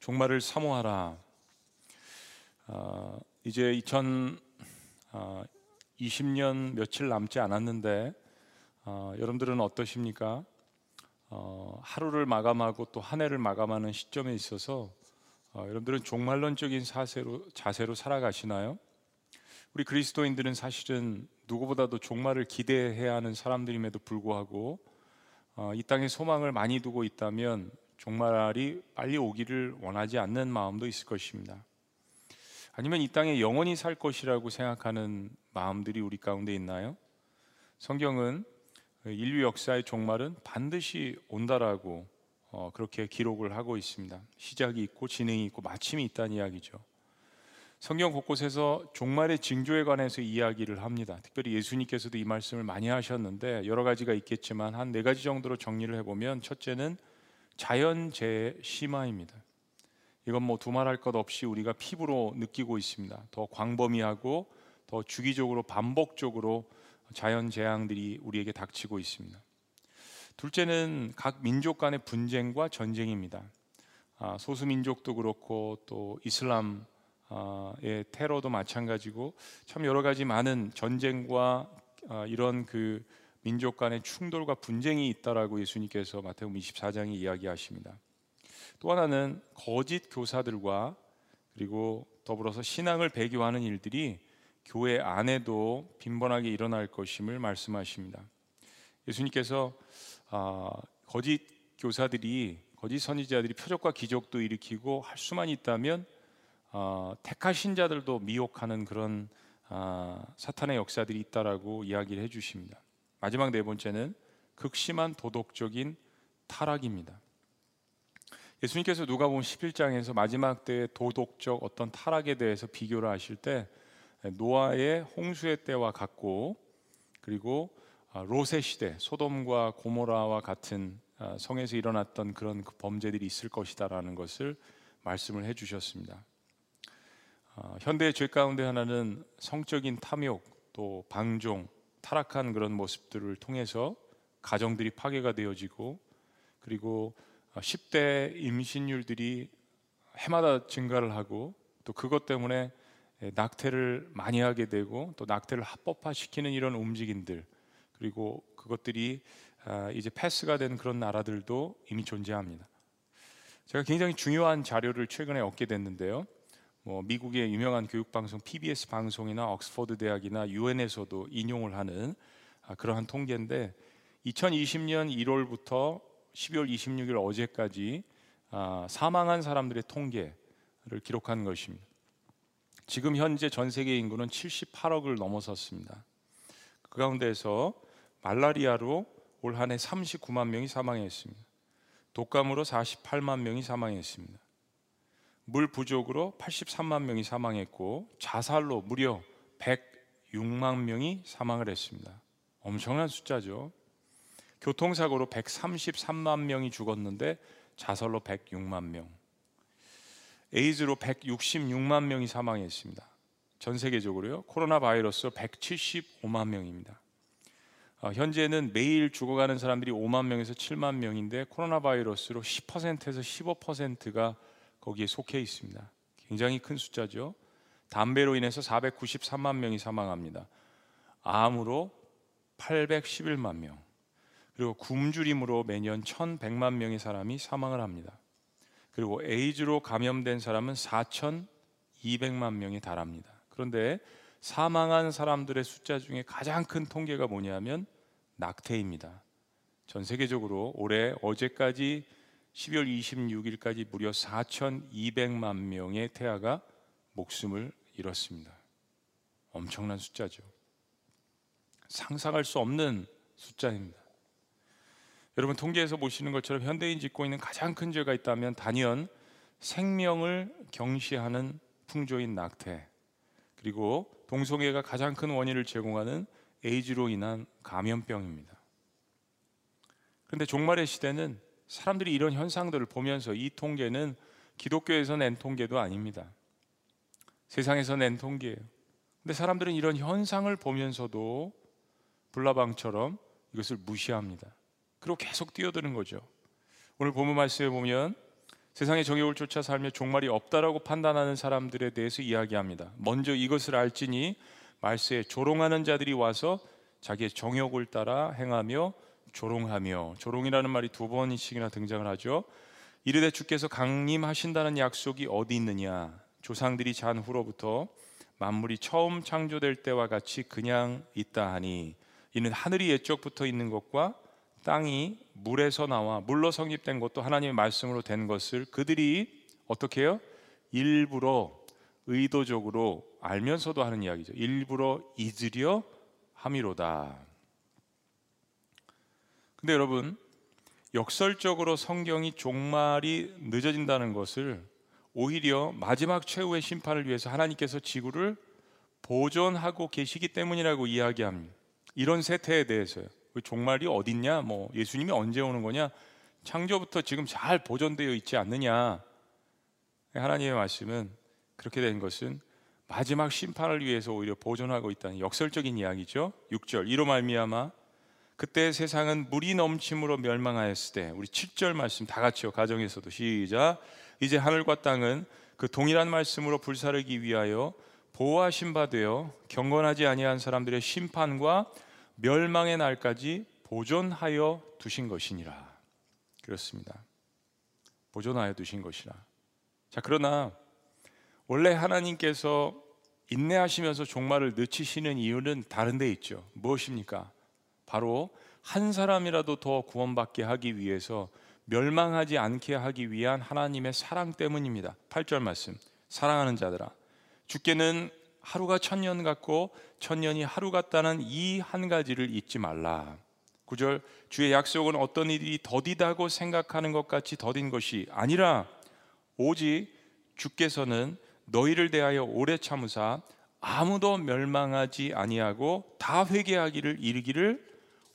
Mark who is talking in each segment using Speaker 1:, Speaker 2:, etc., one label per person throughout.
Speaker 1: 종말을 사모하라. 어, 이제 2020년 며칠 남지 않았는데 어, 여러분들은 어떠십니까? 어, 하루를 마감하고 또 한 해를 마감하는 시점에 있어서 어, 여러분들은 종말론적인 사세로, 자세로 살아가시나요? 우리 그리스도인들은 사실은 누구보다도 종말을 기대해야 하는 사람들임에도 불구하고 어, 이 땅에 소망을 많이 두고 있다면 종말이 빨리 오기를 원하지 않는 마음도 있을 것입니다. 아니면 이 땅에 영원히 살 것이라고 생각하는 마음들이 우리 가운데 있나요? 성경은 인류 역사의 종말은 반드시 온다라고 어, 그렇게 기록을 하고 있습니다. 시작이 있고 진행이 있고 마침이 있다는 이야기죠. 성경 곳곳에서 종말의 징조에 관해서 이야기를 합니다. 특별히 예수님께서도 이 말씀을 많이 하셨는데 여러 가지가 있겠지만 한 네 가지 정도로 정리를 해보면 첫째는 자연재해 심화입니다. 이건 뭐 두말할 것 없이 우리가 피부로 느끼고 있습니다. 더 광범위하고 더 주기적으로 반복적으로 자연 재앙들이 우리에게 닥치고 있습니다. 둘째는 각 민족 간의 분쟁과 전쟁입니다. 아, 소수 민족도 그렇고 또 이슬람의 테러도 마찬가지고 참 여러 가지 많은 전쟁과 아, 이런 그 민족 간의 충돌과 분쟁이 있다라고 예수님께서 마태복음 24장에 이야기하십니다. 또 하나는 거짓 교사들과 그리고 더불어서 신앙을 배교하는 일들이 교회 안에도 빈번하게 일어날 것임을 말씀하십니다. 예수님께서 아, 거짓 교사들이 거짓 선지자들이 표적과 기적도 일으키고 할 수만 있다면 아, 택하신 자들도 미혹하는 그런 아, 사탄의 역사들이 있다라고 이야기를 해주십니다. 마지막 네 번째는 극심한 도덕적인 타락입니다. 예수님께서 누가복음 11장에서 마지막 때의 도덕적 어떤 타락에 대해서 비교를 하실 때 노아의 홍수의 때와 같고 그리고 아, 롯의 시대 소돔과 고모라와 같은 아, 성에서 일어났던 그런 그 범죄들이 있을 것이다라는 것을 말씀을 해주셨습니다. 아, 현대의 죄 가운데 하나는 성적인 탐욕 또 방종 타락한 그런 모습들을 통해서 가정들이 파괴가 되어지고 그리고 10대 임신율들이 해마다 증가를 하고 또 그것 때문에 낙태를 많이 하게 되고 또 낙태를 합법화시키는 이런 움직임들 그리고 그것들이 아, 이제 패스가 된 그런 나라들도 이미 존재합니다. 제가 굉장히 중요한 자료를 최근에 얻게 됐는데요. 뭐 미국의 유명한 교육 방송 PBS 방송이나 옥스퍼드 대학이나 유엔에서도 인용을 하는 아, 그러한 통계인데 2020년 1월부터 12월 26일 어제까지 아, 사망한 사람들의 통계를 기록한 것입니다. 지금 현재 전 세계 인구는 78억을 넘어섰습니다. 그 가운데서 말라리아로 올 한해 39만 명이 사망했습니다. 독감으로 48만 명이 사망했습니다. 물 부족으로 83만 명이 사망했고 자살로 무려 106만 명이 사망을 했습니다. 엄청난 숫자죠. 교통사고로 133만 명이 죽었는데 자살로 106만 명. 에이즈로 166만 명이 사망했습니다. 전 세계적으로요. 코로나 바이러스로 175만 명입니다. 어, 현재는 매일 죽어가는 사람들이 5만 명에서 7만 명인데 코로나 바이러스로 10%에서 15%가 거기에 속해 있습니다. 굉장히 큰 숫자죠. 담배로 인해서 493만 명이 사망합니다. 암으로 811만 명. 그리고 굶주림으로 매년 1,100만 명의 사람이 사망을 합니다. 그리고 에이즈로 감염된 사람은 4,200만 명에 달합니다. 그런데 사망한 사람들의 숫자 중에 가장 큰 통계가 뭐냐면 낙태입니다. 전 세계적으로 올해 어제까지 12월 26일까지 무려 4,200만 명의 태아가 목숨을 잃었습니다. 엄청난 숫자죠. 상상할 수 없는 숫자입니다. 여러분 통계에서 보시는 것처럼 현대인 짓고 있는 가장 큰 죄가 있다면 단연 생명을 경시하는 풍조인 낙태 그리고 동성애가 가장 큰 원인을 제공하는 에이즈로 인한 감염병입니다. 그런데 종말의 시대는 사람들이 이런 현상들을 보면서 이 통계는 기독교에서 낸 통계도 아닙니다. 세상에서 낸 통계예요. 근데 사람들은 이런 현상을 보면서도 불나방처럼 이것을 무시합니다. 그리고 계속 뛰어드는 거죠. 오늘 본문 말씀에 보면 세상의 정욕을 쫓아 살며 종말이 없다라고 판단하는 사람들에 대해서 이야기합니다. 먼저 이것을 알지니 말세에 조롱하는 자들이 와서 자기의 정욕을 따라 행하며 조롱하며 조롱이라는 말이 두 번씩이나 등장을 하죠. 이르되 주께서 강림하신다는 약속이 어디 있느냐? 조상들이 잔 후로부터 만물이 처음 창조될 때와 같이 그냥 있다 하니 이는 하늘이 옛적부터 있는 것과 땅이 물에서 나와 물로 성립된 것도 하나님의 말씀으로 된 것을 그들이 어떻게 해요? 일부러 의도적으로 알면서도 하는 이야기죠. 일부러 잊으려 함이로다. 근데 여러분 역설적으로 성경이 종말이 늦어진다는 것을 오히려 마지막 최후의 심판을 위해서 하나님께서 지구를 보존하고 계시기 때문이라고 이야기합니다. 이런 세태에 대해서요. 그 종말이 어딨냐? 뭐 예수님이 언제 오는 거냐? 창조부터 지금 잘 보존되어 있지 않느냐? 하나님의 말씀은 그렇게 된 것은 마지막 심판을 위해서 오히려 보존하고 있다는 역설적인 이야기죠. 6절 이로 말미암아 그때 세상은 물이 넘침으로 멸망하였을 때 우리 7절 말씀 다 같이요 가정에서도 시작 이제 하늘과 땅은 그 동일한 말씀으로 불사르기 위하여 보호하신 바 되어 경건하지 아니한 사람들의 심판과 멸망의 날까지 보존하여 두신 것이니라. 그렇습니다. 보존하여 두신 것이라. 자, 그러나 원래 하나님께서 인내하시면서 종말을 늦추시는 이유는 다른 데 있죠. 무엇입니까? 바로 한 사람이라도 더 구원받게 하기 위해서 멸망하지 않게 하기 위한 하나님의 사랑 때문입니다. 8절 말씀. 사랑하는 자들아 주께는 하루가 천년 같고 천년이 하루 같다는 이 한 가지를 잊지 말라. 9절 주의 약속은 어떤 일이 더디다고 생각하는 것 같이 더딘 것이 아니라 오직 주께서는 너희를 대하여 오래 참으사 아무도 멸망하지 아니하고 다 회개하기를 이르기를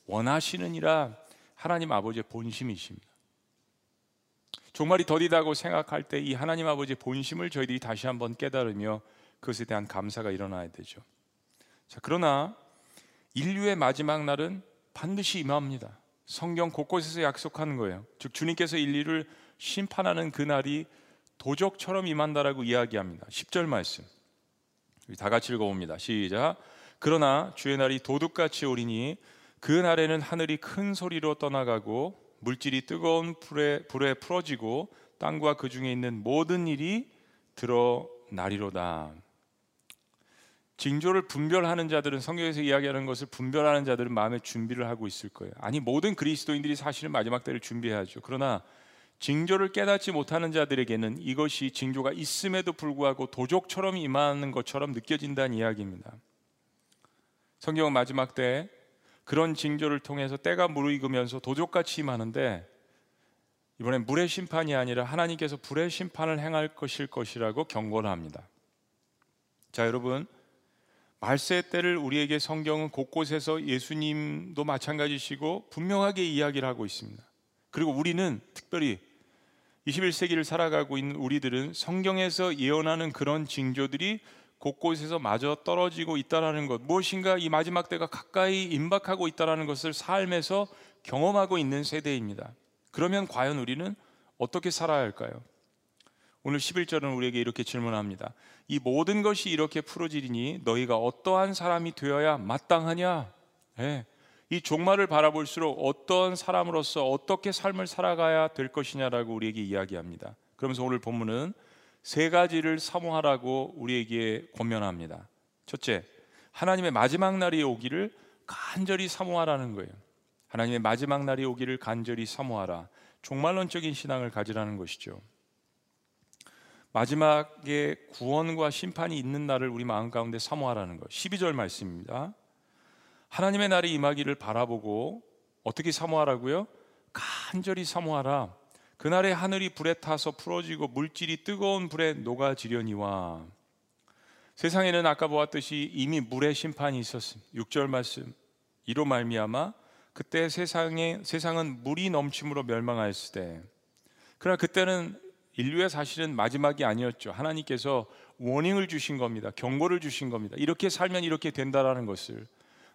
Speaker 1: 원하시느니라 하나님 아버지의 본심이십니다. 종말이 더디다고 생각할 때 이 하나님 아버지의 본심을 저희들이 다시 한번 깨달으며 그것에 대한 감사가 일어나야 되죠. 자, 그러나 인류의 마지막 날은 반드시 임합니다. 성경 곳곳에서 약속하는 거예요. 즉 주님께서 인류를 심판하는 그 날이 도적처럼 임한다라고 이야기합니다. 10절 말씀. 다 같이 읽어봅니다. 시작. 그러나 주의 날이 도둑같이 오리니 그 날에는 하늘이 큰 소리로 떠나가고 물질이 뜨거운 불에, 불에 풀어지고 땅과 그 중에 있는 모든 일이 드러나리로다. 징조를 분별하는 자들은 성경에서 이야기하는 것을 분별하는 자들은 마음의 준비를 하고 있을 거예요. 아니 모든 그리스도인들이 사실은 마지막 때를 준비해야죠. 그러나 징조를 깨닫지 못하는 자들에게는 이것이 징조가 있음에도 불구하고 도적처럼 임하는 것처럼 느껴진다는 이야기입니다. 성경은 마지막 때 그런 징조를 통해서 때가 무르익으면서 도적같이 임하는데 이번엔 물의 심판이 아니라 하나님께서 불의 심판을 행할 것일 것이라고 경고를 합니다. 자, 여러분 말세 때를 우리에게 성경은 곳곳에서 예수님도 마찬가지시고 분명하게 이야기를 하고 있습니다. 그리고 우리는 특별히 21세기를 살아가고 있는 우리들은 성경에서 예언하는 그런 징조들이 곳곳에서 마저 떨어지고 있다라는 것, 무엇인가 이 마지막 때가 가까이 임박하고 있다라는 것을 삶에서 경험하고 있는 세대입니다. 그러면 과연 우리는 어떻게 살아야 할까요? 오늘 11절은 우리에게 이렇게 질문합니다. 이 모든 것이 이렇게 풀어지리니 너희가 어떠한 사람이 되어야 마땅하냐? 네. 이 종말을 바라볼수록 어떤 사람으로서 어떻게 삶을 살아가야 될 것이냐라고 우리에게 이야기합니다. 그러면서 오늘 본문은 세 가지를 사모하라고 우리에게 권면합니다. 첫째, 하나님의 마지막 날이 오기를 간절히 사모하라는 거예요. 하나님의 마지막 날이 오기를 간절히 사모하라. 종말론적인 신앙을 가지라는 것이죠. 마지막에 구원과 심판이 있는 날을 우리 마음 가운데 사모하라는 것. 12절 말씀입니다. 하나님의 날이 임하기를 바라보고 어떻게 사모하라고요? 간절히 사모하라. 그날에 하늘이 불에 타서 풀어지고 물질이 뜨거운 불에 녹아지려니와 세상에는 아까 보았듯이 이미 물의 심판이 있었습니다. 6절 말씀. 이로 말미암아 그때 세상에 세상은 물이 넘침으로 멸망하였을 때 그러나 그때는 인류의 사실은 마지막이 아니었죠. 하나님께서 워닝을 주신 겁니다. 경고를 주신 겁니다. 이렇게 살면 이렇게 된다라는 것을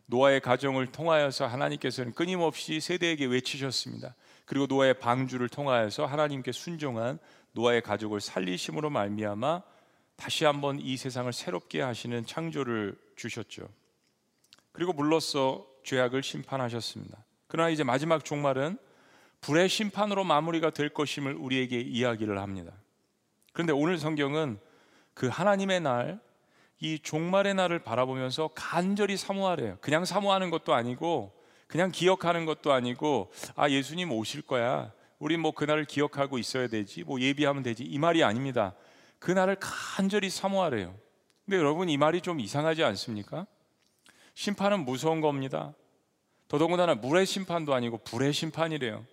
Speaker 1: 노아의 가정을 통하여서 하나님께서는 끊임없이 세대에게 외치셨습니다. 그리고 노아의 방주를 통하여서 하나님께 순종한 노아의 가족을 살리심으로 말미암아 다시 한번 이 세상을 새롭게 하시는 창조를 주셨죠. 그리고 물로써 죄악을 심판하셨습니다. 그러나 이제 마지막 종말은 불의 심판으로 마무리가 될 것임을 우리에게 이야기를 합니다. 그런데 오늘 성경은 그 하나님의 날, 이 종말의 날을 바라보면서 간절히 사모하래요. 그냥 사모하는 것도 아니고, 그냥 기억하는 것도 아니고, 아, 예수님 오실 거야. 우리 뭐 그날을 기억하고 있어야 되지. 뭐 예비하면 되지. 이 말이 아닙니다. 그날을 간절히 사모하래요. 근데 여러분, 이 말이 좀 이상하지 않습니까? 심판은 무서운 겁니다. 더더군다나 물의 심판도 아니고 불의 심판이래요.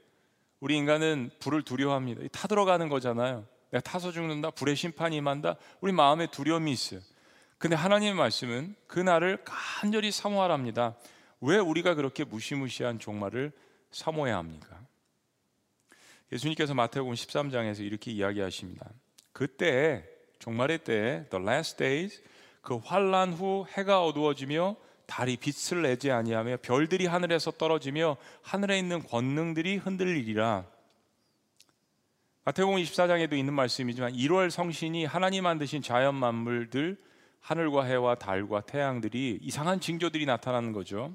Speaker 1: 우리 인간은 불을 두려워합니다. 타들어가는 거잖아요. 내가 타서 죽는다, 불의 심판이 임한다. 우리 마음에 두려움이 있어요. 근데 하나님의 말씀은 그날을 간절히 사모하랍니다. 왜 우리가 그렇게 무시무시한 종말을 사모해야 합니까? 예수님께서 마태복음 13장에서 이렇게 이야기하십니다. 그때 종말의 때 the last days 그 환란 후 해가 어두워지며 달이 빛을 내지 아니하며 별들이 하늘에서 떨어지며 하늘에 있는 권능들이 흔들리리라. 마태복음 24장에도 있는 말씀이지만 1월 성신이 하나님 만드신 자연 만물들 하늘과 해와 달과 태양들이 이상한 징조들이 나타나는 거죠.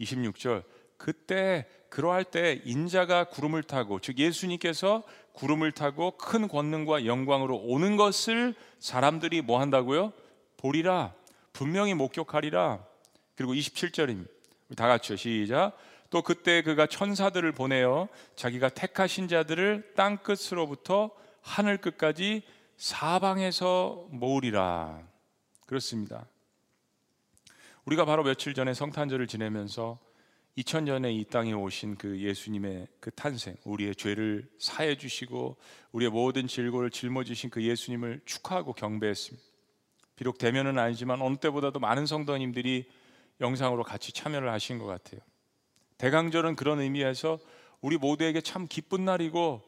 Speaker 1: 26절 그때 그러할 때 인자가 구름을 타고 즉 예수님께서 구름을 타고 큰 권능과 영광으로 오는 것을 사람들이 뭐 한다고요? 보리라 분명히 목격하리라 그리고 27절입니다. 다 같이요. 시작. 또 그때 그가 천사들을 보내어 자기가 택하신 자들을 땅 끝으로부터 하늘 끝까지 사방에서 모으리라. 그렇습니다. 우리가 바로 며칠 전에 성탄절을 지내면서 2000년에 이 땅에 오신 그 예수님의 그 탄생, 우리의 죄를 사해 주시고 우리의 모든 질고를 짊어지신 그 예수님을 축하하고 경배했습니다. 비록 대면은 아니지만 어느 때보다도 많은 성도님들이 영상으로 같이 참여를 하신 것 같아요. 대강절은 그런 의미에서 우리 모두에게 참 기쁜 날이고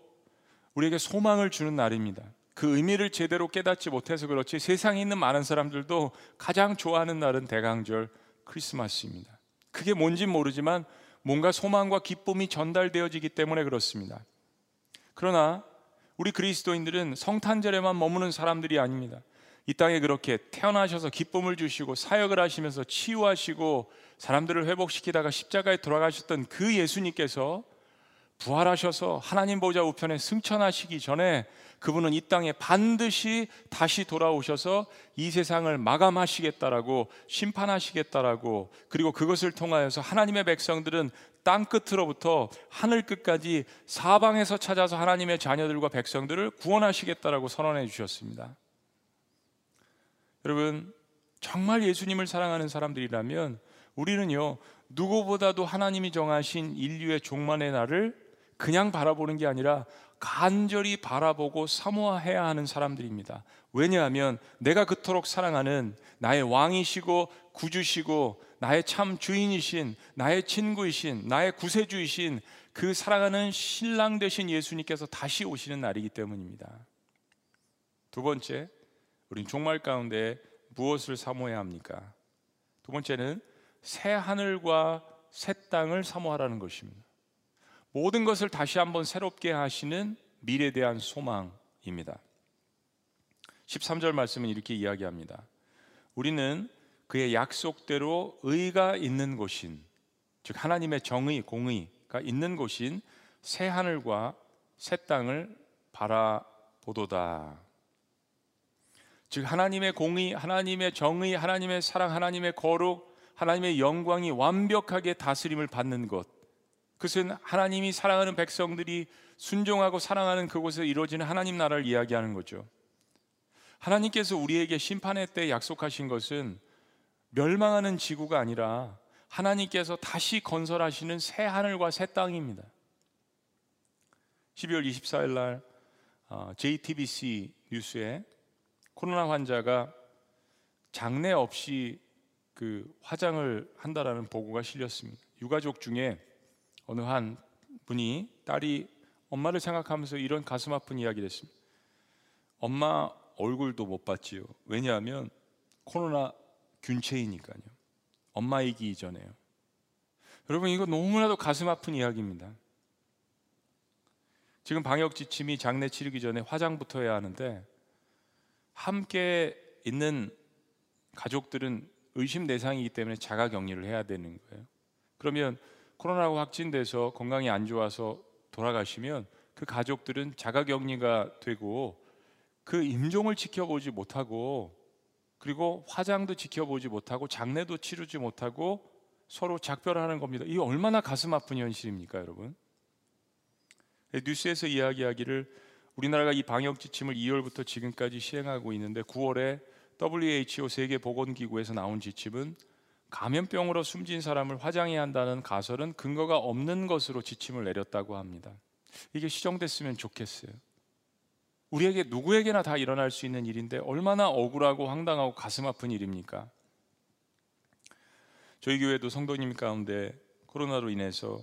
Speaker 1: 우리에게 소망을 주는 날입니다. 그 의미를 제대로 깨닫지 못해서 그렇지 세상에 있는 많은 사람들도 가장 좋아하는 날은 대강절 크리스마스입니다. 그게 뭔진 모르지만 뭔가 소망과 기쁨이 전달되어지기 때문에 그렇습니다. 그러나 우리 그리스도인들은 성탄절에만 머무는 사람들이 아닙니다. 이 땅에 그렇게 태어나셔서 기쁨을 주시고 사역을 하시면서 치유하시고 사람들을 회복시키다가 십자가에 돌아가셨던 그 예수님께서 부활하셔서 하나님 보좌 우편에 승천하시기 전에 그분은 이 땅에 반드시 다시 돌아오셔서 이 세상을 마감하시겠다라고 심판하시겠다라고 그리고 그것을 통하여서 하나님의 백성들은 땅 끝으로부터 하늘 끝까지 사방에서 찾아서 하나님의 자녀들과 백성들을 구원하시겠다라고 선언해 주셨습니다. 여러분 정말 예수님을 사랑하는 사람들이라면 우리는요 누구보다도 하나님이 정하신 인류의 종만의 날을 그냥 바라보는 게 아니라 간절히 바라보고 사모해야 하는 사람들입니다. 왜냐하면 내가 그토록 사랑하는 나의 왕이시고 구주시고 나의 참 주인이신 나의 친구이신 나의 구세주이신 그 사랑하는 신랑 되신 예수님께서 다시 오시는 날이기 때문입니다. 두 번째, 우린 종말 가운데 무엇을 사모해야 합니까? 두 번째는 새 하늘과 새 땅을 사모하라는 것입니다. 모든 것을 다시 한번 새롭게 하시는 미래에 대한 소망입니다. 13절 말씀은 이렇게 이야기합니다. 우리는 그의 약속대로 의가 있는 곳인 즉 하나님의 정의 공의가 있는 곳인 새 하늘과 새 땅을 바라보도다. 즉 하나님의 공의, 하나님의 정의, 하나님의 사랑, 하나님의 거룩, 하나님의 영광이 완벽하게 다스림을 받는 것. 그것은 하나님이 사랑하는 백성들이 순종하고 사랑하는 그곳에 이루어지는 하나님 나라를 이야기하는 거죠. 하나님께서 우리에게 심판의 때 약속하신 것은 멸망하는 지구가 아니라 하나님께서 다시 건설하시는 새 하늘과 새 땅입니다. 12월 24일 날 JTBC 어, 뉴스에 코로나 환자가 장례 없이 그 화장을 한다라는 보고가 실렸습니다. 유가족 중에 어느 한 분이 딸이 엄마를 생각하면서 이런 가슴 아픈 이야기를 했습니다. 엄마 얼굴도 못 봤지요. 왜냐하면 코로나 균체이니까요. 엄마이기 이전에요. 여러분 이거 너무나도 가슴 아픈 이야기입니다. 지금 방역 지침이 장례 치르기 전에 화장부터 해야 하는데 함께 있는 가족들은 의심 대상이기 때문에 자가 격리를 해야 되는 거예요. 그러면 코로나가 확진돼서 건강이 안 좋아서 돌아가시면 그 가족들은 자가 격리가 되고 그 임종을 지켜보지 못하고 그리고 화장도 지켜보지 못하고 장례도 치르지 못하고 서로 작별하는 겁니다. 이 얼마나 가슴 아픈 현실입니까, 여러분? 뉴스에서 이야기하기를 우리나라가 이 방역 지침을 2월부터 지금까지 시행하고 있는데 9월에 WHO 세계 보건기구에서 나온 지침은 감염병으로 숨진 사람을 화장해야 한다는 가설은 근거가 없는 것으로 지침을 내렸다고 합니다. 이게 시정됐으면 좋겠어요. 우리에게 누구에게나 다 일어날 수 있는 일인데 얼마나 억울하고 황당하고 가슴 아픈 일입니까? 저희 교회도 성도님 가운데 코로나로 인해서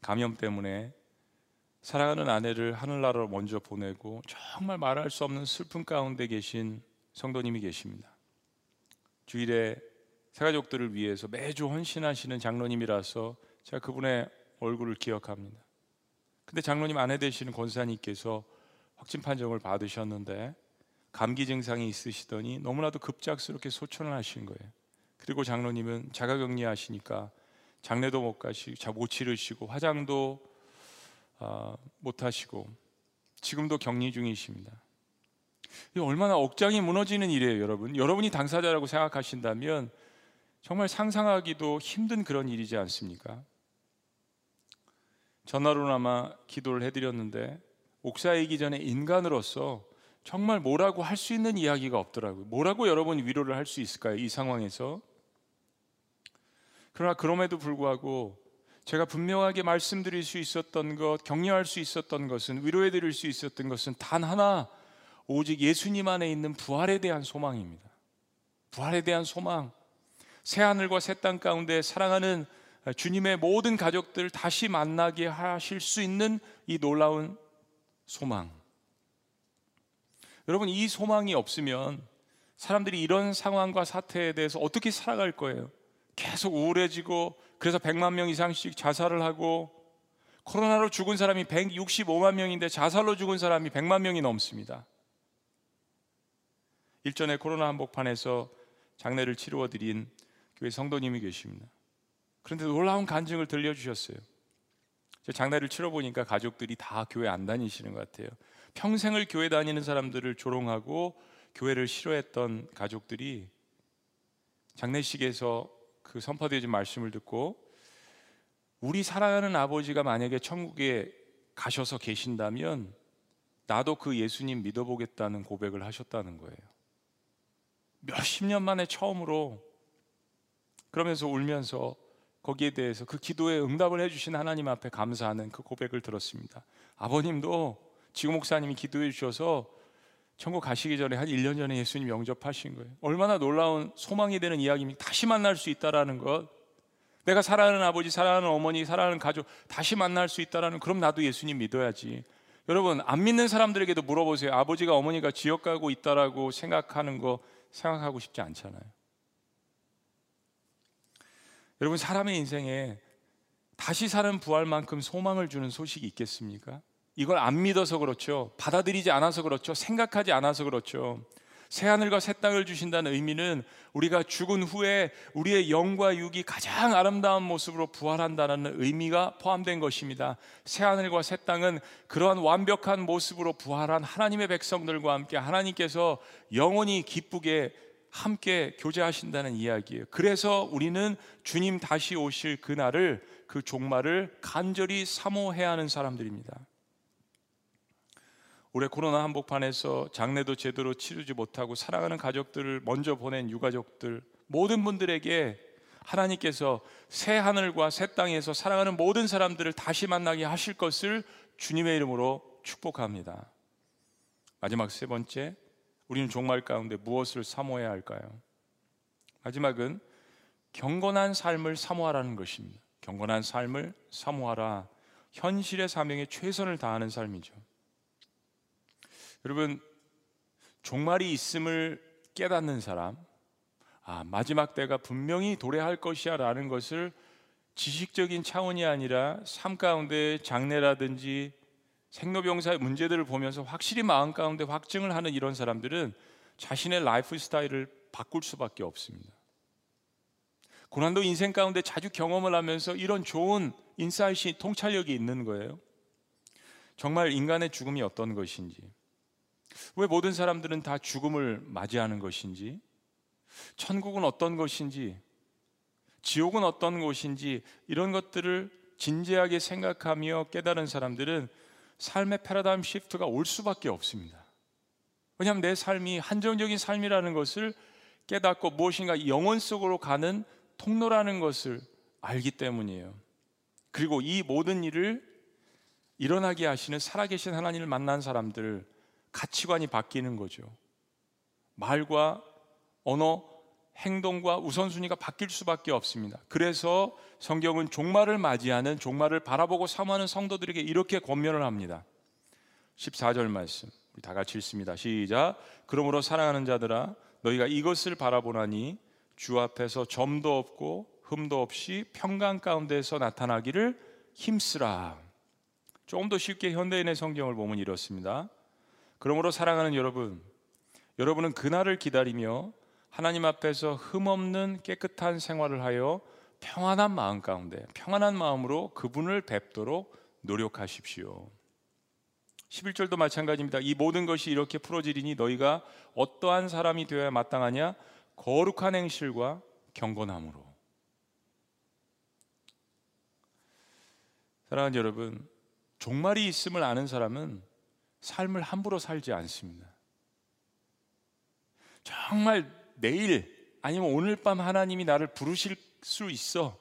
Speaker 1: 감염 때문에 사랑하는 아내를 하늘나라로 먼저 보내고 정말 말할 수 없는 슬픔 가운데 계신 성도님이 계십니다. 주일에 새가족들을 위해서 매주 헌신하시는 장로님이라서 제가 그분의 얼굴을 기억합니다. 근데 장로님 아내 되시는 권사님께서 확진 판정을 받으셨는데 감기 증상이 있으시더니 너무나도 급작스럽게 소천을 하신 거예요. 그리고 장로님은 자가격리 하시니까 장례도 못 가시고 못 치르시고 화장도 어, 못 하시고 지금도 격리 중이십니다. 이 얼마나 억장이 무너지는 일이에요, 여러분. 여러분이 당사자라고 생각하신다면 정말 상상하기도 힘든 그런 일이지 않습니까? 전화로나마 기도를 해드렸는데 옥사이기 전에 인간으로서 정말 뭐라고 할 수 있는 이야기가 없더라고요. 뭐라고 여러분 위로를 할 수 있을까요? 이 상황에서. 그러나 그럼에도 불구하고 제가 분명하게 말씀드릴 수 있었던 것, 격려할 수 있었던 것은 위로해 드릴 수 있었던 것은 단 하나 오직 예수님 안에 있는 부활에 대한 소망입니다. 부활에 대한 소망. 새 하늘과 새 땅 가운데 사랑하는 주님의 모든 가족들 다시 만나게 하실 수 있는 이 놀라운 소망. 여러분 이 소망이 없으면 사람들이 이런 상황과 사태에 대해서 어떻게 살아갈 거예요? 계속 우울해지고 그래서 100만 명 이상씩 자살을 하고 코로나로 죽은 사람이 165만 명인데 자살로 죽은 사람이 100만 명이 넘습니다. 일전에 코로나 한복판에서 장례를 치루어 드린 교회 성도님이 계십니다. 그런데 놀라운 간증을 들려주셨어요. 장례를 치러 보니까 가족들이 다 교회 안 다니시는 것 같아요. 평생을 교회 다니는 사람들을 조롱하고 교회를 싫어했던 가족들이 장례식에서 그 선포되어진 말씀을 듣고 우리 사랑하는 아버지가 만약에 천국에 가셔서 계신다면 나도 그 예수님 믿어보겠다는 고백을 하셨다는 거예요. 몇십 년 만에 처음으로 그러면서 울면서 거기에 대해서 그 기도에 응답을 해주신 하나님 앞에 감사하는 그 고백을 들었습니다. 아버님도 지구 목사님이 기도해 주셔서 천국 가시기 전에 한 1년 전에 예수님 영접하신 거예요. 얼마나 놀라운 소망이 되는 이야기입니까? 다시 만날 수 있다라는 것. 내가 사랑하는 아버지, 사랑하는 어머니, 사랑하는 가족 다시 만날 수 있다라는 그럼 나도 예수님 믿어야지. 여러분 안 믿는 사람들에게도 물어보세요. 아버지가 어머니가 지옥 가고 있다라고 생각하는 거 생각하고 싶지 않잖아요. 여러분 사람의 인생에 다시 사는 부활만큼 소망을 주는 소식이 있겠습니까? 이걸 안 믿어서 그렇죠. 받아들이지 않아서 그렇죠. 생각하지 않아서 그렇죠. 새 하늘과 새 땅을 주신다는 의미는 우리가 죽은 후에 우리의 영과 육이 가장 아름다운 모습으로 부활한다는 의미가 포함된 것입니다. 새 하늘과 새 땅은 그러한 완벽한 모습으로 부활한 하나님의 백성들과 함께 하나님께서 영원히 기쁘게 함께 교제하신다는 이야기예요. 그래서 우리는 주님 다시 오실 그날을 그 종말을 간절히 사모해야 하는 사람들입니다. 올해 코로나 한복판에서 장례도 제대로 치르지 못하고 사랑하는 가족들을 먼저 보낸 유가족들 모든 분들에게 하나님께서 새 하늘과 새 땅에서 사랑하는 모든 사람들을 다시 만나게 하실 것을 주님의 이름으로 축복합니다. 마지막 세 번째, 우리는 종말 가운데 무엇을 사모해야 할까요? 마지막은 경건한 삶을 사모하라는 것입니다. 경건한 삶을 사모하라. 현실의 사명에 최선을 다하는 삶이죠. 여러분 종말이 있음을 깨닫는 사람, 아 마지막 때가 분명히 도래할 것이야 라는 것을 지식적인 차원이 아니라 삶 가운데 장례라든지 생로병사의 문제들을 보면서 확실히 마음 가운데 확증을 하는 이런 사람들은 자신의 라이프 스타일을 바꿀 수밖에 없습니다. 고난도 인생 가운데 자주 경험을 하면서 이런 좋은 insight, 통찰력이 있는 거예요. 정말 인간의 죽음이 어떤 것인지, 왜 모든 사람들은 다 죽음을 맞이하는 것인지, 천국은 어떤 것인지, 지옥은 어떤 곳인지, 이런 것들을 진지하게 생각하며 깨달은 사람들은 삶의 패러다임 시프트가 올 수밖에 없습니다. 왜냐하면 내 삶이 한정적인 삶이라는 것을 깨닫고 무엇인가 영혼 속으로 가는 통로라는 것을 알기 때문이에요. 그리고 이 모든 일을 일어나게 하시는 살아계신 하나님을 만난 사람들 가치관이 바뀌는 거죠. 말과 언어, 행동과 우선순위가 바뀔 수밖에 없습니다. 그래서 성경은 종말을 맞이하는 종말을 바라보고 사모하는 성도들에게 이렇게 권면을 합니다. 14절 말씀. 우리 다 같이 읽습니다. 시작. 그러므로 사랑하는 자들아 너희가 이것을 바라보나니 주 앞에서 점도 없고 흠도 없이 평강 가운데서 나타나기를 힘쓰라. 조금 더 쉽게 현대인의 성경을 보면 이렇습니다. 그러므로 사랑하는 여러분, 여러분은 그날을 기다리며 하나님 앞에서 흠없는 깨끗한 생활을 하여 평안한 마음 가운데 평안한 마음으로 그분을 뵙도록 노력하십시오. 11절도 마찬가지입니다. 이 모든 것이 이렇게 풀어지리니 너희가 어떠한 사람이 되어야 마땅하냐? 거룩한 행실과 경건함으로. 사랑하는 여러분, 종말이 있음을 아는 사람은 삶을 함부로 살지 않습니다. 정말 내일 아니면 오늘 밤 하나님이 나를 부르실 수 있어.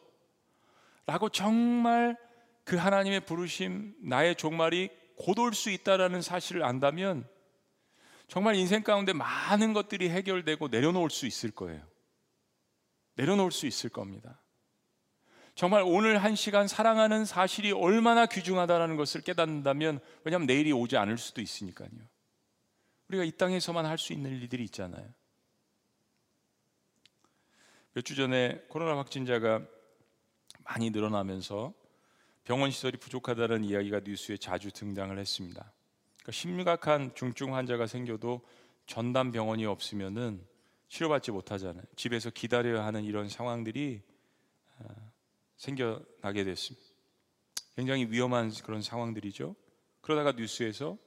Speaker 1: 라고 정말 그 하나님의 부르심, 나의 종말이 곧 올 수 있다라는 사실을 안다면 정말 인생 가운데 많은 것들이 해결되고 내려놓을 수 있을 거예요. 내려놓을 수 있을 겁니다. 정말 오늘 한 시간 사랑하는 사실이 얼마나 귀중하다는 것을 깨닫는다면 왜냐하면 내일이 오지 않을 수도 있으니까요. 우리가 이 땅에서만 할 수 있는 일들이 있잖아요. 몇 주 전에 코로나 확진자가 많이 늘어나면서 병원 시설이 부족하다는 이야기가 뉴스에 자주 등장을 했습니다. 그러니까 심각한 중증 환자가 생겨도 전담 병원이 없으면은 치료받지 못하잖아요. 집에서 기다려야 하는 이런 상황들이 아, 생겨나게 됐습니다. 굉장히 위험한 그런 상황들이죠. 그러다가 뉴스에서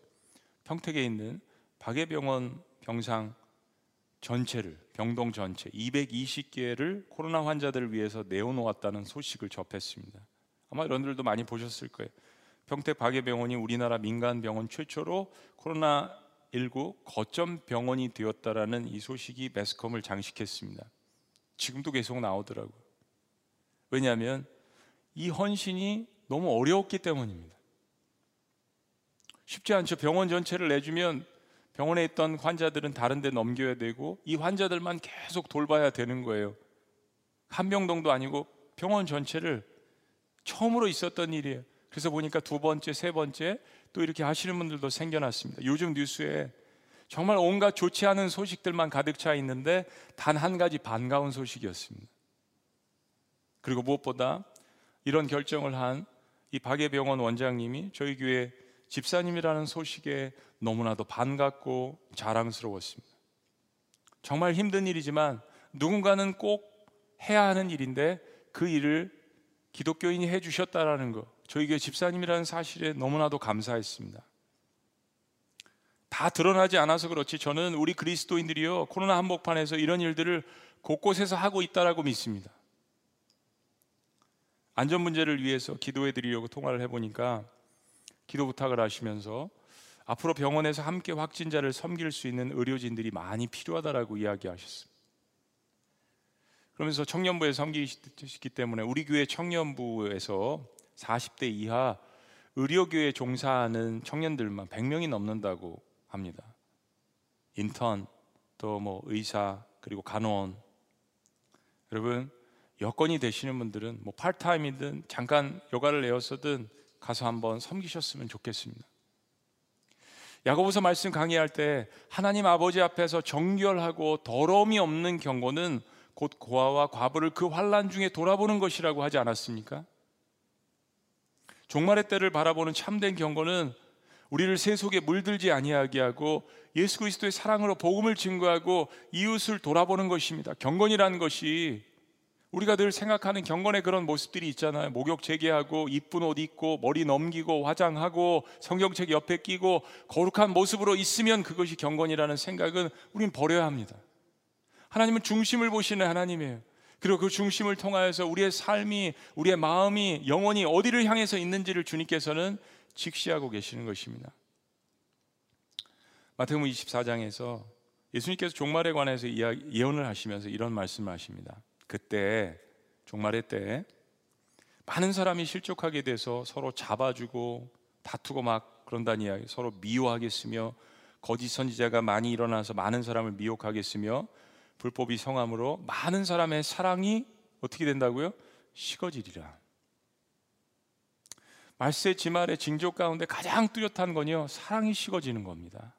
Speaker 1: 평택에 있는 박예병원 병상 전체를 병동 전체 220개를 코로나 환자들을 위해서 내어놓았다는 소식을 접했습니다. 아마 여러분들도 많이 보셨을 거예요. 평택 박예병원이 우리나라 민간 병원 최초로 코로나 19 거점 병원이 되었다라는 이 소식이 매스컴을 장식했습니다. 지금도 계속 나오더라고요. 왜냐하면 이 헌신이 너무 어려웠기 때문입니다. 쉽지 않죠. 병원 전체를 내주면 병원에 있던 환자들은 다른 데 넘겨야 되고 이 환자들만 계속 돌봐야 되는 거예요. 한 병동도 아니고 병원 전체를 처음으로 있었던 일이에요. 그래서 보니까 두 번째, 세 번째 또 이렇게 하시는 분들도 생겨났습니다. 요즘 뉴스에 정말 온갖 좋지 않은 소식들만 가득 차 있는데 단 한 가지 반가운 소식이었습니다. 그리고 무엇보다 이런 결정을 한 이 박예병원 원장님이 저희 교회 집사님이라는 소식에 너무나도 반갑고 자랑스러웠습니다. 정말 힘든 일이지만 누군가는 꼭 해야 하는 일인데 그 일을 기독교인이 해 주셨다라는 거. 저희 교회 집사님이라는 사실에 너무나도 감사했습니다. 다 드러나지 않아서 그렇지 저는 우리 그리스도인들이요 코로나 한복판에서 이런 일들을 곳곳에서 하고 있다라고 믿습니다. 안전 문제를 위해서 기도해 드리려고 통화를 해 보니까 기도 부탁을 하시면서 앞으로 병원에서 함께 확진자를 섬길 수 있는 의료진들이 많이 필요하다라고 이야기하셨습니다. 그러면서 청년부에 섬기시기 때문에 우리 교회 청년부에서 40대 이하 의료교에 종사하는 청년들만 100명이 넘는다고 합니다. 인턴, 또 뭐 의사, 그리고 간호원. 여러분, 여건이 되시는 분들은 뭐 팔타임이든 잠깐 여가를 내어서든 가서 한번 섬기셨으면 좋겠습니다. 야고보서 말씀 강의할 때 하나님 아버지 앞에서 정결하고 더러움이 없는 경고는 곧 고아와 과부를 그 환란 중에 돌아보는 것이라고 하지 않았습니까? 종말의 때를 바라보는 참된 경고는 우리를 세속에 물들지 아니하게 하고 예수 그리스도의 사랑으로 복음을 증거하고 이웃을 돌아보는 것입니다. 경건이라는 것이 우리가 늘 생각하는 경건의 그런 모습들이 있잖아요. 목욕 재개하고 이쁜 옷 입고 머리 넘기고 화장하고 성경책 옆에 끼고 거룩한 모습으로 있으면 그것이 경건이라는 생각은 우린 버려야 합니다. 하나님은 중심을 보시는 하나님이에요. 그리고 그 중심을 통하여서 우리의 삶이 우리의 마음이 영원히 어디를 향해서 있는지를 주님께서는 직시하고 계시는 것입니다. 마태복음 24장에서 예수님께서 종말에 관해서 예언을 하시면서 이런 말씀을 하십니다. 그때 종말의 때 많은 사람이 실족하게 돼서 서로 잡아주고 다투고 막 그런다는 이야기 서로 미워하겠으며 거짓 선지자가 많이 일어나서 많은 사람을 미혹하겠으며 불법이 성함으로 많은 사람의 사랑이 어떻게 된다고요? 식어지리라. 말세 지말의 징조 가운데 가장 뚜렷한 건요 사랑이 식어지는 겁니다.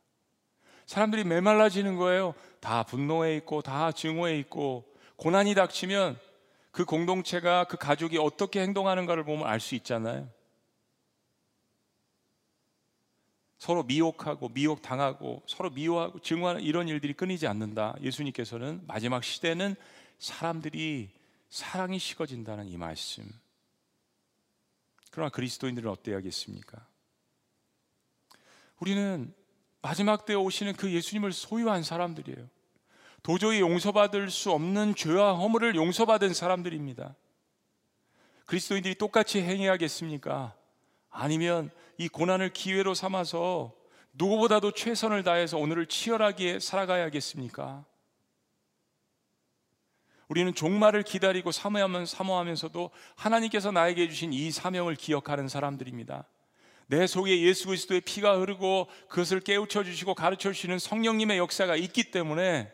Speaker 1: 사람들이 메말라지는 거예요. 다 분노해 있고 다 증오해 있고 고난이 닥치면 그 공동체가 그 가족이 어떻게 행동하는가를 보면 알 수 있잖아요. 서로 미혹하고 미혹 당하고 서로 미워하고 증오하는 이런 일들이 끊이지 않는다. 예수님께서는 마지막 시대는 사람들이 사랑이 식어진다는 이 말씀. 그러나 그리스도인들은 어때야겠습니까? 우리는 마지막 때에 오시는 그 예수님을 소유한 사람들이에요. 도저히 용서받을 수 없는 죄와 허물을 용서받은 사람들입니다. 그리스도인들이 똑같이 행해야겠습니까? 아니면 이 고난을 기회로 삼아서 누구보다도 최선을 다해서 오늘을 치열하게 살아가야겠습니까? 우리는 종말을 기다리고 사모하면서도 하나님께서 나에게 주신 이 사명을 기억하는 사람들입니다. 내 속에 예수 그리스도의 피가 흐르고 그것을 깨우쳐 주시고 가르쳐 주시는 성령님의 역사가 있기 때문에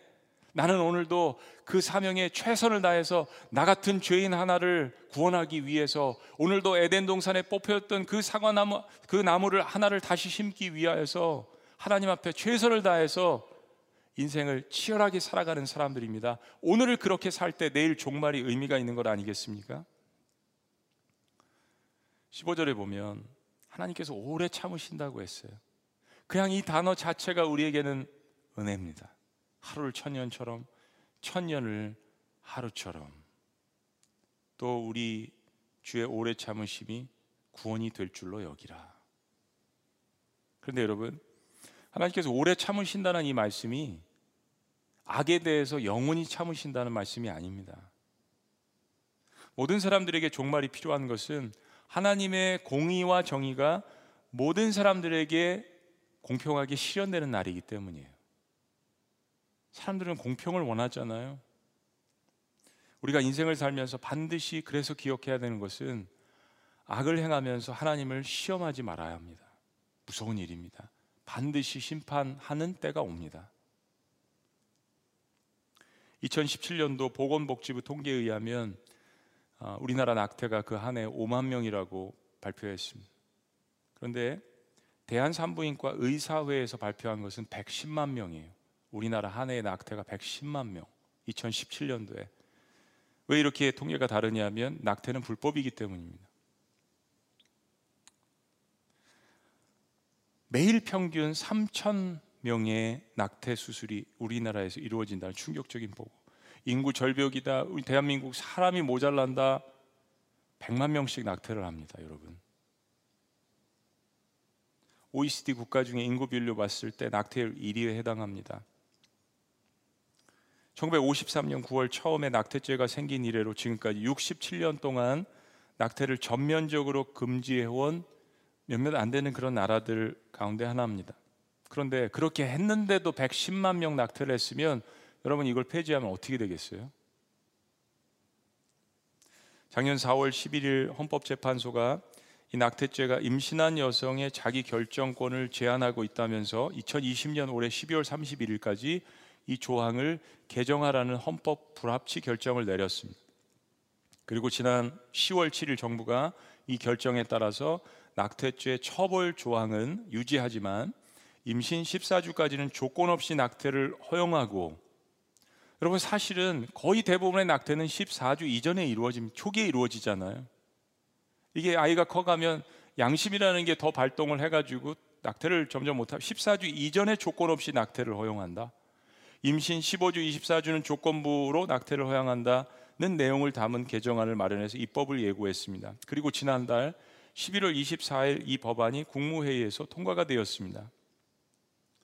Speaker 1: 나는 오늘도 그 사명에 최선을 다해서 나 같은 죄인 하나를 구원하기 위해서 오늘도 에덴 동산에 뽑혔던 그 사과나무 그 나무를 하나를 다시 심기 위하여서 하나님 앞에 최선을 다해서 인생을 치열하게 살아가는 사람들입니다. 오늘을 그렇게 살 때 내일 종말이 의미가 있는 것 아니겠습니까? 15절에 보면 하나님께서 오래 참으신다고 했어요. 그냥 이 단어 자체가 우리에게는 은혜입니다. 하루를 천년처럼 천년을 하루처럼 또 우리 주의 오래 참으심이 구원이 될 줄로 여기라. 그런데 여러분 하나님께서 오래 참으신다는 이 말씀이 악에 대해서 영원히 참으신다는 말씀이 아닙니다. 모든 사람들에게 종말이 필요한 것은 하나님의 공의와 정의가 모든 사람들에게 공평하게 실현되는 날이기 때문이에요. 사람들은 공평을 원하잖아요. 우리가 인생을 살면서 반드시 그래서 기억해야 되는 것은 악을 행하면서 하나님을 시험하지 말아야 합니다. 무서운 일입니다. 반드시 심판하는 때가 옵니다. 2017년도 보건복지부 통계에 의하면 아, 우리나라 낙태가 그 한 해 5만 명이라고 발표했습니다. 그런데 대한산부인과 의사회에서 발표한 것은 110만 명이에요. 우리나라 한 해의 낙태가 110만 명. 2017년도에 왜 이렇게 통계가 다르냐면 낙태는 불법이기 때문입니다. 매일 평균 3천 명의 낙태 수술이 우리나라에서 이루어진다는 충격적인 보고. 인구 절벽이다. 우리 대한민국 사람이 모자란다. 100만 명씩 낙태를 합니다, 여러분. OECD 국가 중에 인구 비율로 봤을 때 낙태율 1위에 해당합니다. 1953년 9월 처음에 낙태죄가 생긴 이래로 지금까지 67년 동안 낙태를 전면적으로 금지해온 몇몇 안 되는 그런 나라들 가운데 하나입니다. 그런데 그렇게 했는데도 110만 명 낙태를 했으면 여러분 이걸 폐지하면 어떻게 되겠어요? 작년 4월 11일 헌법재판소가 이 낙태죄가 임신한 여성의 자기 결정권을 제한하고 있다면서 2020년 올해 12월 31일까지 이 조항을 개정하라는 헌법 불합치 결정을 내렸습니다. 그리고 지난 10월 7일 정부가 이 결정에 따라서 낙태죄 처벌 조항은 유지하지만 임신 14주까지는 조건 없이 낙태를 허용하고 여러분 사실은 거의 대부분의 낙태는 14주 이전에 이루어짐 초기에 이루어지잖아요. 이게 아이가 커가면 양심이라는 게 더 발동을 해가지고 낙태를 점점 못하고 14주 이전에 조건 없이 낙태를 허용한다. 임신 15주, 24주는 조건부로 낙태를 허용한다는 내용을 담은 개정안을 마련해서 입법을 예고했습니다. 그리고 지난달 11월 24일 이 법안이 국무회의에서 통과가 되었습니다.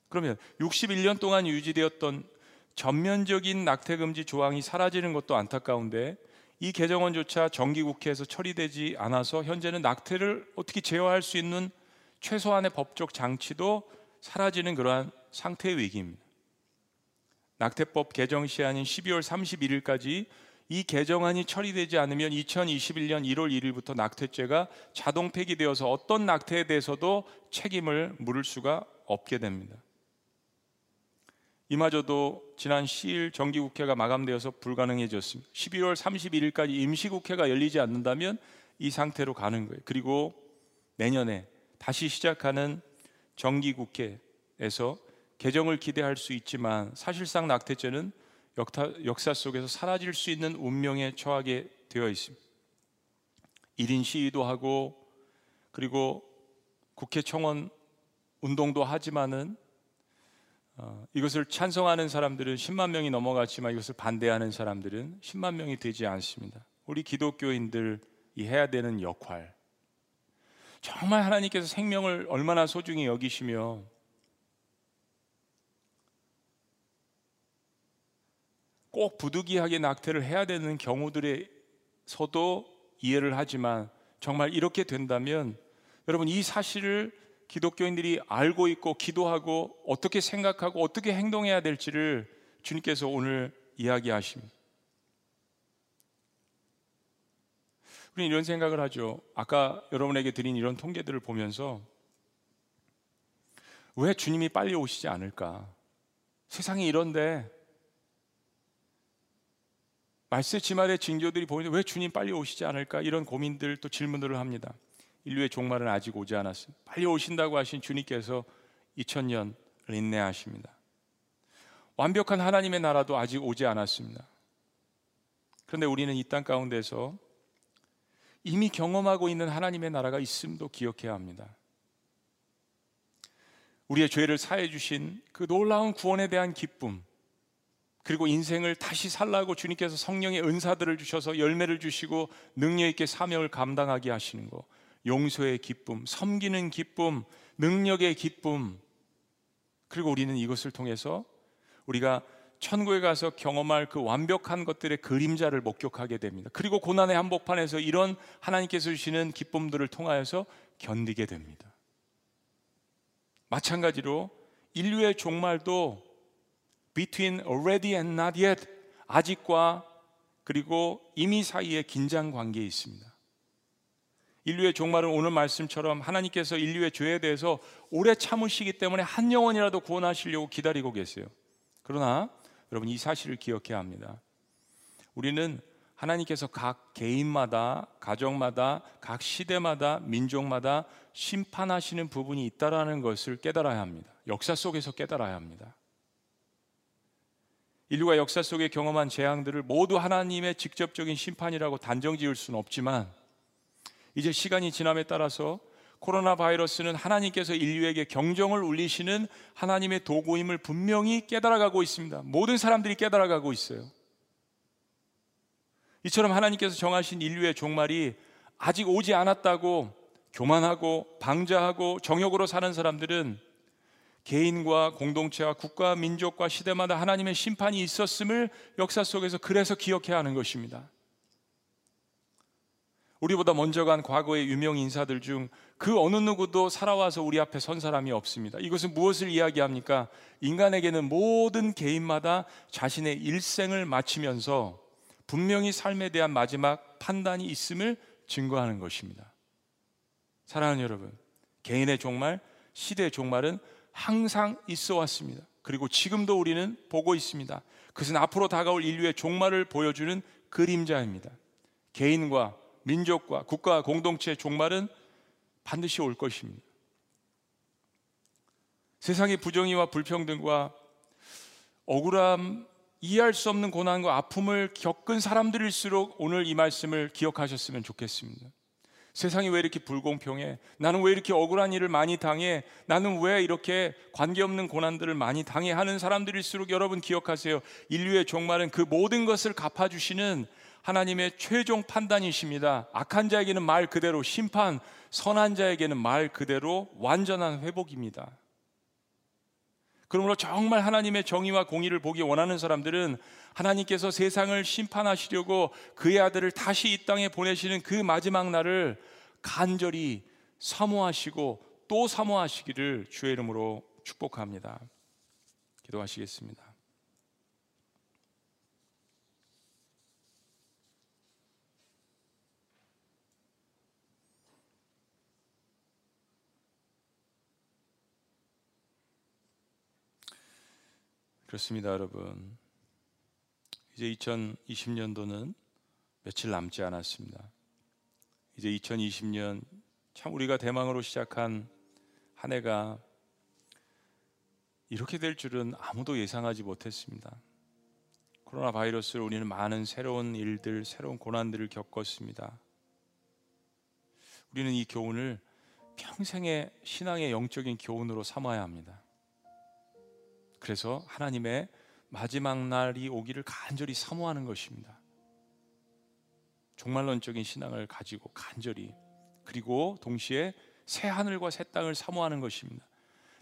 Speaker 1: 그러면 61년 동안 유지되었던 전면적인 낙태 금지 조항이 사라지는 것도 안타까운데 이 개정안조차 정기국회에서 처리되지 않아서 현재는 낙태를 어떻게 제어할 수 있는 최소한의 법적 장치도 사라지는 그러한 상태의 위기입니다. 낙태법 개정 시한인 12월 31일까지 이 개정안이 처리되지 않으면 2021년 1월 1일부터 낙태죄가 자동 폐기되어서 어떤 낙태에 대해서도 책임을 물을 수가 없게 됩니다. 이마저도 지난 10일 정기국회가 마감되어서 불가능해졌습니다. 12월 31일까지 임시국회가 열리지 않는다면 이 상태로 가는 거예요. 그리고 내년에 다시 시작하는 정기국회에서 개정을 기대할 수 있지만 사실상 낙태죄는 역사 속에서 사라질 수 있는 운명에 처하게 되어 있습니다. 1인 시위도 하고 그리고 국회 청원 운동도 하지만은 어, 이것을 찬성하는 사람들은 10만 명이 넘어갔지만 이것을 반대하는 사람들은 10만 명이 되지 않습니다. 우리 기독교인들이 해야 되는 역할. 정말 하나님께서 생명을 얼마나 소중히 여기시며 꼭 부득이하게 낙태를 해야 되는 경우들에서도 이해를 하지만 정말 이렇게 된다면 여러분 이 사실을 기독교인들이 알고 있고 기도하고 어떻게 생각하고 어떻게 행동해야 될지를 주님께서 오늘 이야기하십니다. 우리 이런 생각을 하죠. 아까 여러분에게 드린 이런 통계들을 보면서 왜 주님이 빨리 오시지 않을까? 세상이 이런데 말세 지말의 징조들이 보이는데 왜 주님 빨리 오시지 않을까? 이런 고민들 또 질문들을 합니다. 인류의 종말은 아직 오지 않았습니다. 빨리 오신다고 하신 주님께서 2000년을 인내하십니다. 완벽한 하나님의 나라도 아직 오지 않았습니다. 그런데 우리는 이 땅 가운데서 이미 경험하고 있는 하나님의 나라가 있음도 기억해야 합니다. 우리의 죄를 사해 주신 그 놀라운 구원에 대한 기쁨, 그리고 인생을 다시 살라고 주님께서 성령의 은사들을 주셔서 열매를 주시고 능력 있게 사명을 감당하게 하시는 거. 용서의 기쁨, 섬기는 기쁨, 능력의 기쁨. 그리고 우리는 이것을 통해서 우리가 천국에 가서 경험할 그 완벽한 것들의 그림자를 목격하게 됩니다. 그리고 고난의 한복판에서 이런 하나님께서 주시는 기쁨들을 통하여서 견디게 됩니다. 마찬가지로 인류의 종말도 between already and not yet 아직과 그리고 이미 사이에 긴장 관계에 있습니다. 인류의 종말은 오늘 말씀처럼 하나님께서 인류의 죄에 대해서 오래 참으시기 때문에 한 영혼이라도 구원하시려고 기다리고 계세요. 그러나 여러분 이 사실을 기억해야 합니다. 우리는 하나님께서 각 개인마다, 가정마다, 각 시대마다, 민족마다 심판하시는 부분이 있다라는 것을 깨달아야 합니다. 역사 속에서 깨달아야 합니다. 인류가 역사 속에 경험한 재앙들을 모두 하나님의 직접적인 심판이라고 단정 지을 수는 없지만 이제 시간이 지남에 따라서 코로나 바이러스는 하나님께서 인류에게 경정을 울리시는 하나님의 도구임을 분명히 깨달아가고 있습니다. 모든 사람들이 깨달아가고 있어요. 이처럼 하나님께서 정하신 인류의 종말이 아직 오지 않았다고 교만하고 방자하고 정욕으로 사는 사람들은 개인과 공동체와 국가, 민족과 시대마다 하나님의 심판이 있었음을 역사 속에서 그래서 기억해야 하는 것입니다. 우리보다 먼저 간 과거의 유명 인사들 중 그 어느 누구도 살아와서 우리 앞에 선 사람이 없습니다. 이것은 무엇을 이야기합니까? 인간에게는 모든 개인마다 자신의 일생을 마치면서 분명히 삶에 대한 마지막 판단이 있음을 증거하는 것입니다. 사랑하는 여러분, 개인의 종말, 시대의 종말은 항상 있어 왔습니다. 그리고 지금도 우리는 보고 있습니다. 그것은 앞으로 다가올 인류의 종말을 보여주는 그림자입니다. 개인과 민족과 국가 공동체의 종말은 반드시 올 것입니다. 세상의 부정의와 불평등과 억울함, 이해할 수 없는 고난과 아픔을 겪은 사람들일수록 오늘 이 말씀을 기억하셨으면 좋겠습니다. 세상이 왜 이렇게 불공평해? 나는 왜 이렇게 억울한 일을 많이 당해? 나는 왜 이렇게 관계없는 고난들을 많이 당해 하는 사람들일수록 여러분 기억하세요. 인류의 종말은 그 모든 것을 갚아주시는 하나님의 최종 판단이십니다. 악한 자에게는 말 그대로 심판, 선한 자에게는 말 그대로 완전한 회복입니다. 그러므로 정말 하나님의 정의와 공의를 보기 원하는 사람들은 하나님께서 세상을 심판하시려고 그의 아들을 다시 이 땅에 보내시는 그 마지막 날을 간절히 사모하시고 또 사모하시기를 주의 이름으로 축복합니다. 기도하시겠습니다. 그렇습니다, 여러분. 이제 2020년도는 며칠 남지 않았습니다. 이제 2020년 참 우리가 대망으로 시작한 한 해가 이렇게 될 줄은 아무도 예상하지 못했습니다. 코로나 바이러스를 우리는 많은 새로운 일들, 새로운 고난들을 겪었습니다. 우리는 이 교훈을 평생의 신앙의 영적인 교훈으로 삼아야 합니다. 그래서 하나님의 마지막 날이 오기를 간절히 사모하는 것입니다. 종말론적인 신앙을 가지고 간절히 그리고 동시에 새 하늘과 새 땅을 사모하는 것입니다.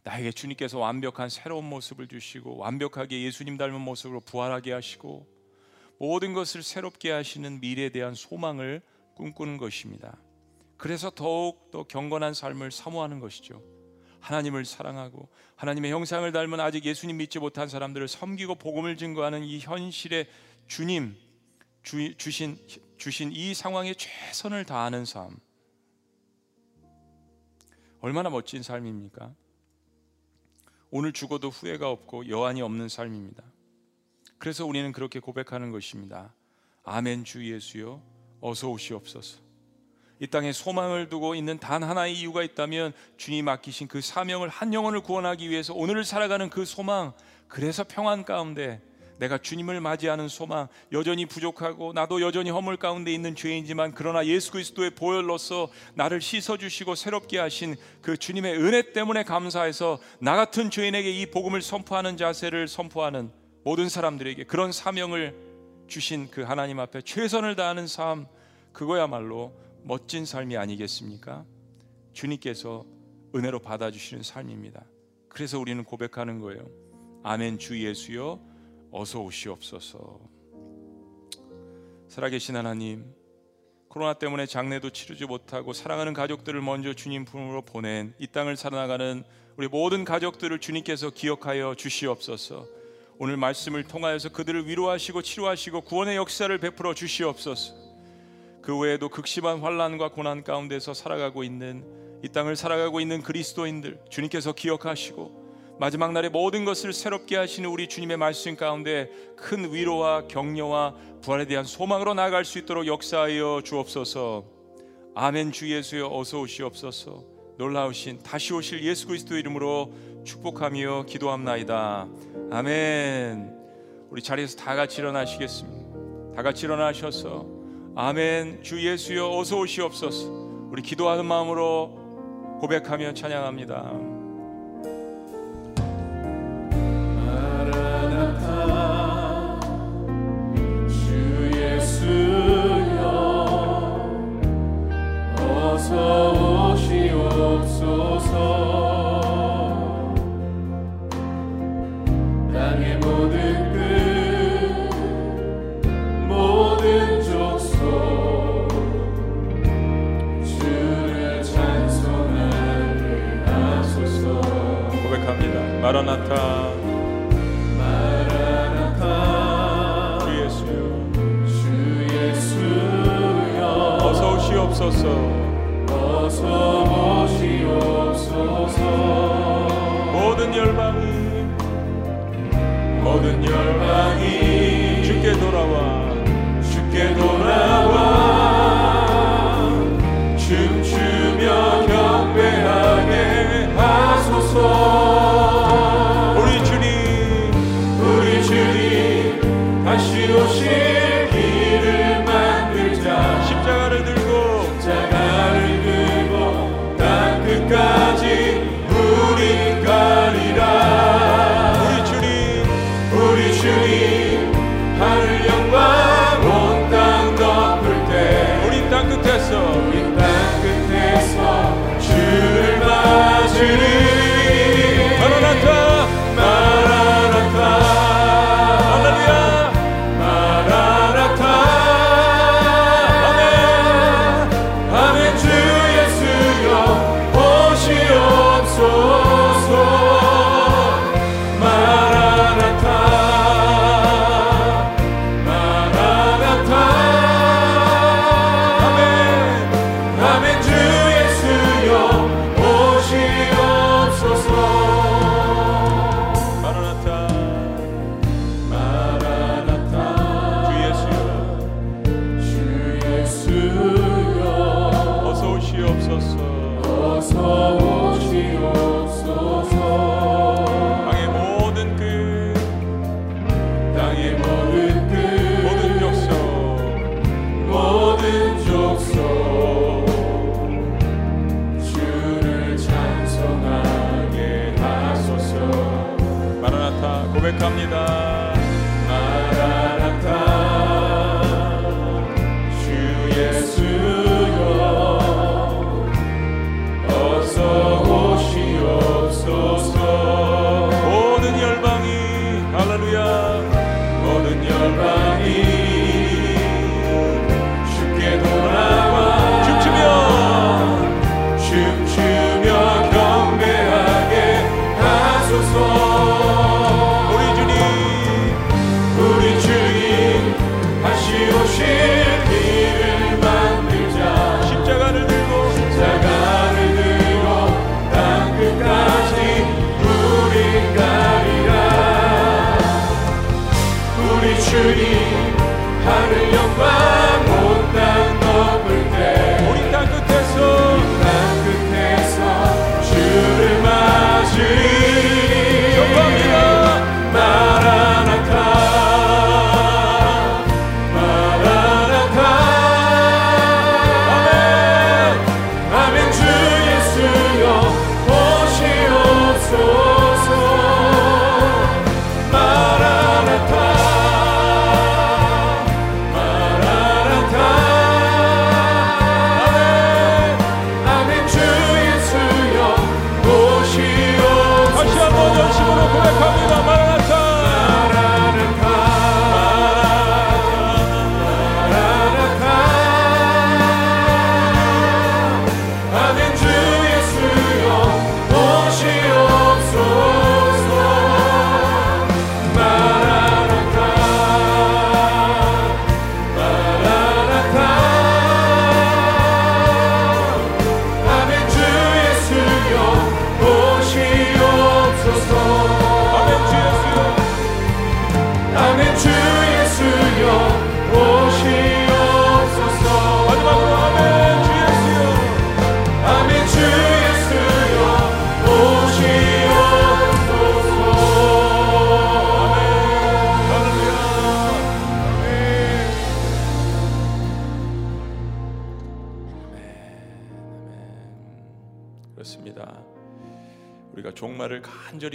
Speaker 1: 나에게 주님께서 완벽한 새로운 모습을 주시고 완벽하게 예수님 닮은 모습으로 부활하게 하시고 모든 것을 새롭게 하시는 미래에 대한 소망을 꿈꾸는 것입니다. 그래서 더욱 더 경건한 삶을 사모하는 것이죠. 하나님을 사랑하고 하나님의 형상을 닮은 아직 예수님 믿지 못한 사람들을 섬기고 복음을 증거하는 이 현실의 주님 주, 주신 주신 이 상황에 최선을 다하는 삶 얼마나 멋진 삶입니까? 오늘 죽어도 후회가 없고 여한이 없는 삶입니다. 그래서 우리는 그렇게 고백하는 것입니다. 아멘 주 예수여 어서 오시옵소서. 이 땅에 소망을 두고 있는 단 하나의 이유가 있다면 주님 맡기신 그 사명을 한 영혼을 구원하기 위해서 오늘을 살아가는 그 소망. 그래서 평안 가운데 내가 주님을 맞이하는 소망 여전히 부족하고 나도 여전히 허물 가운데 있는 죄인지만 그러나 예수 그리스도의 보혈로서 나를 씻어 주시고 새롭게 하신 그 주님의 은혜 때문에 감사해서 나 같은 죄인에게 이 복음을 선포하는 자세를 선포하는 모든 사람들에게 그런 사명을 주신 그 하나님 앞에 최선을 다하는 삶 그거야말로 멋진 삶이 아니겠습니까? 주님께서 은혜로 받아주시는 삶입니다. 그래서 우리는 고백하는 거예요. 아멘 주 예수여 어서 오시옵소서. 살아계신 하나님, 코로나 때문에 장례도 치르지 못하고 사랑하는 가족들을 먼저 주님 품으로 보낸 이 땅을 살아나가는 우리 모든 가족들을 주님께서 기억하여 주시옵소서. 오늘 말씀을 통하여서 그들을 위로하시고 치료하시고 구원의 역사를 베풀어 주시옵소서. 그 외에도 극심한 환란과 고난 가운데서 살아가고 있는 이 땅을 살아가고 있는 그리스도인들 주님께서 기억하시고 마지막 날에 모든 것을 새롭게 하시는 우리 주님의 말씀 가운데 큰 위로와 격려와 부활에 대한 소망으로 나아갈 수 있도록 역사하여 주옵소서. 아멘 주 예수여 어서 오시옵소서. 놀라우신 다시 오실 예수 그리스도 이름으로 축복하며 기도합나이다. 아멘. 우리 자리에서 다 같이 일어나시겠습니다. 다 같이 일어나셔서 아멘. 주 예수여 어서 오시옵소서. 우리 기도하는 마음으로 고백하며 찬양합니다.
Speaker 2: 마
Speaker 1: 마라나타. 마라나타. 주 예수. 주 예수여. 어서 오시옵소서.
Speaker 2: 어서 오시옵소서.
Speaker 1: 모든 열방이
Speaker 2: 모든 열방이
Speaker 1: 주께 돌아와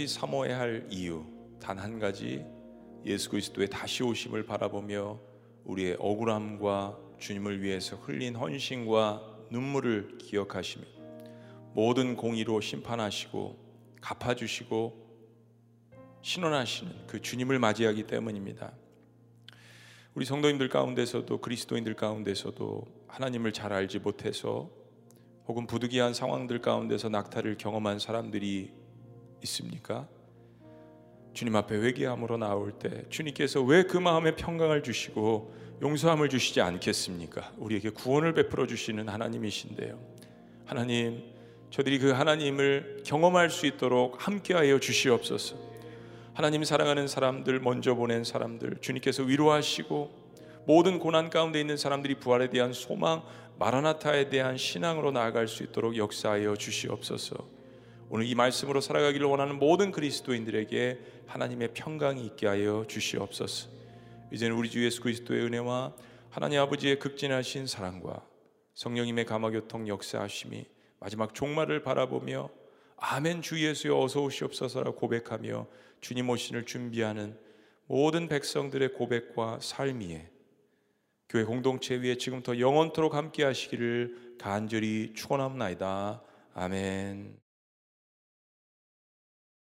Speaker 1: 사모해야 할 이유 단 한 가지 예수 그리스도의 다시 오심을 바라보며 우리의 억울함과 주님을 위해서 흘린 헌신과 눈물을 기억하시며 모든 공의로 심판하시고 갚아주시고 신원하시는 그 주님을 맞이하기 때문입니다. 우리 성도님들 가운데서도 그리스도인들 가운데서도 하나님을 잘 알지 못해서 혹은 부득이한 상황들 가운데서 낙타를 경험한 사람들이 있습니까? 주님 앞에 회개함으로 나올 때 주님께서 왜 그 마음에 평강을 주시고 용서함을 주시지 않겠습니까? 우리에게 구원을 베풀어 주시는 하나님이신데요. 하나님, 저들이 그 하나님을 경험할 수 있도록 함께하여 주시옵소서. 하나님 사랑하는 사람들 먼저 보낸 사람들 주님께서 위로하시고 모든 고난 가운데 있는 사람들이 부활에 대한 소망 마라나타에 대한 신앙으로 나아갈 수 있도록 역사하여 주시옵소서. 오늘 이 말씀으로 살아가기를 원하는 모든 그리스도인들에게 하나님의 평강이 있게 하여 주시옵소서. 이제는 우리 주 예수 그리스도의 은혜와 하나님 아버지의 극진하신 사랑과 성령님의 감화교통 역사하심이 마지막 종말을 바라보며 아멘 주 예수여 어서 오시옵소서라 고백하며 주님 오신을 준비하는 모든 백성들의 고백과 삶 위에 교회 공동체 위에 지금부터 영원토록 함께 하시기를 간절히 축원합나이다. 아멘.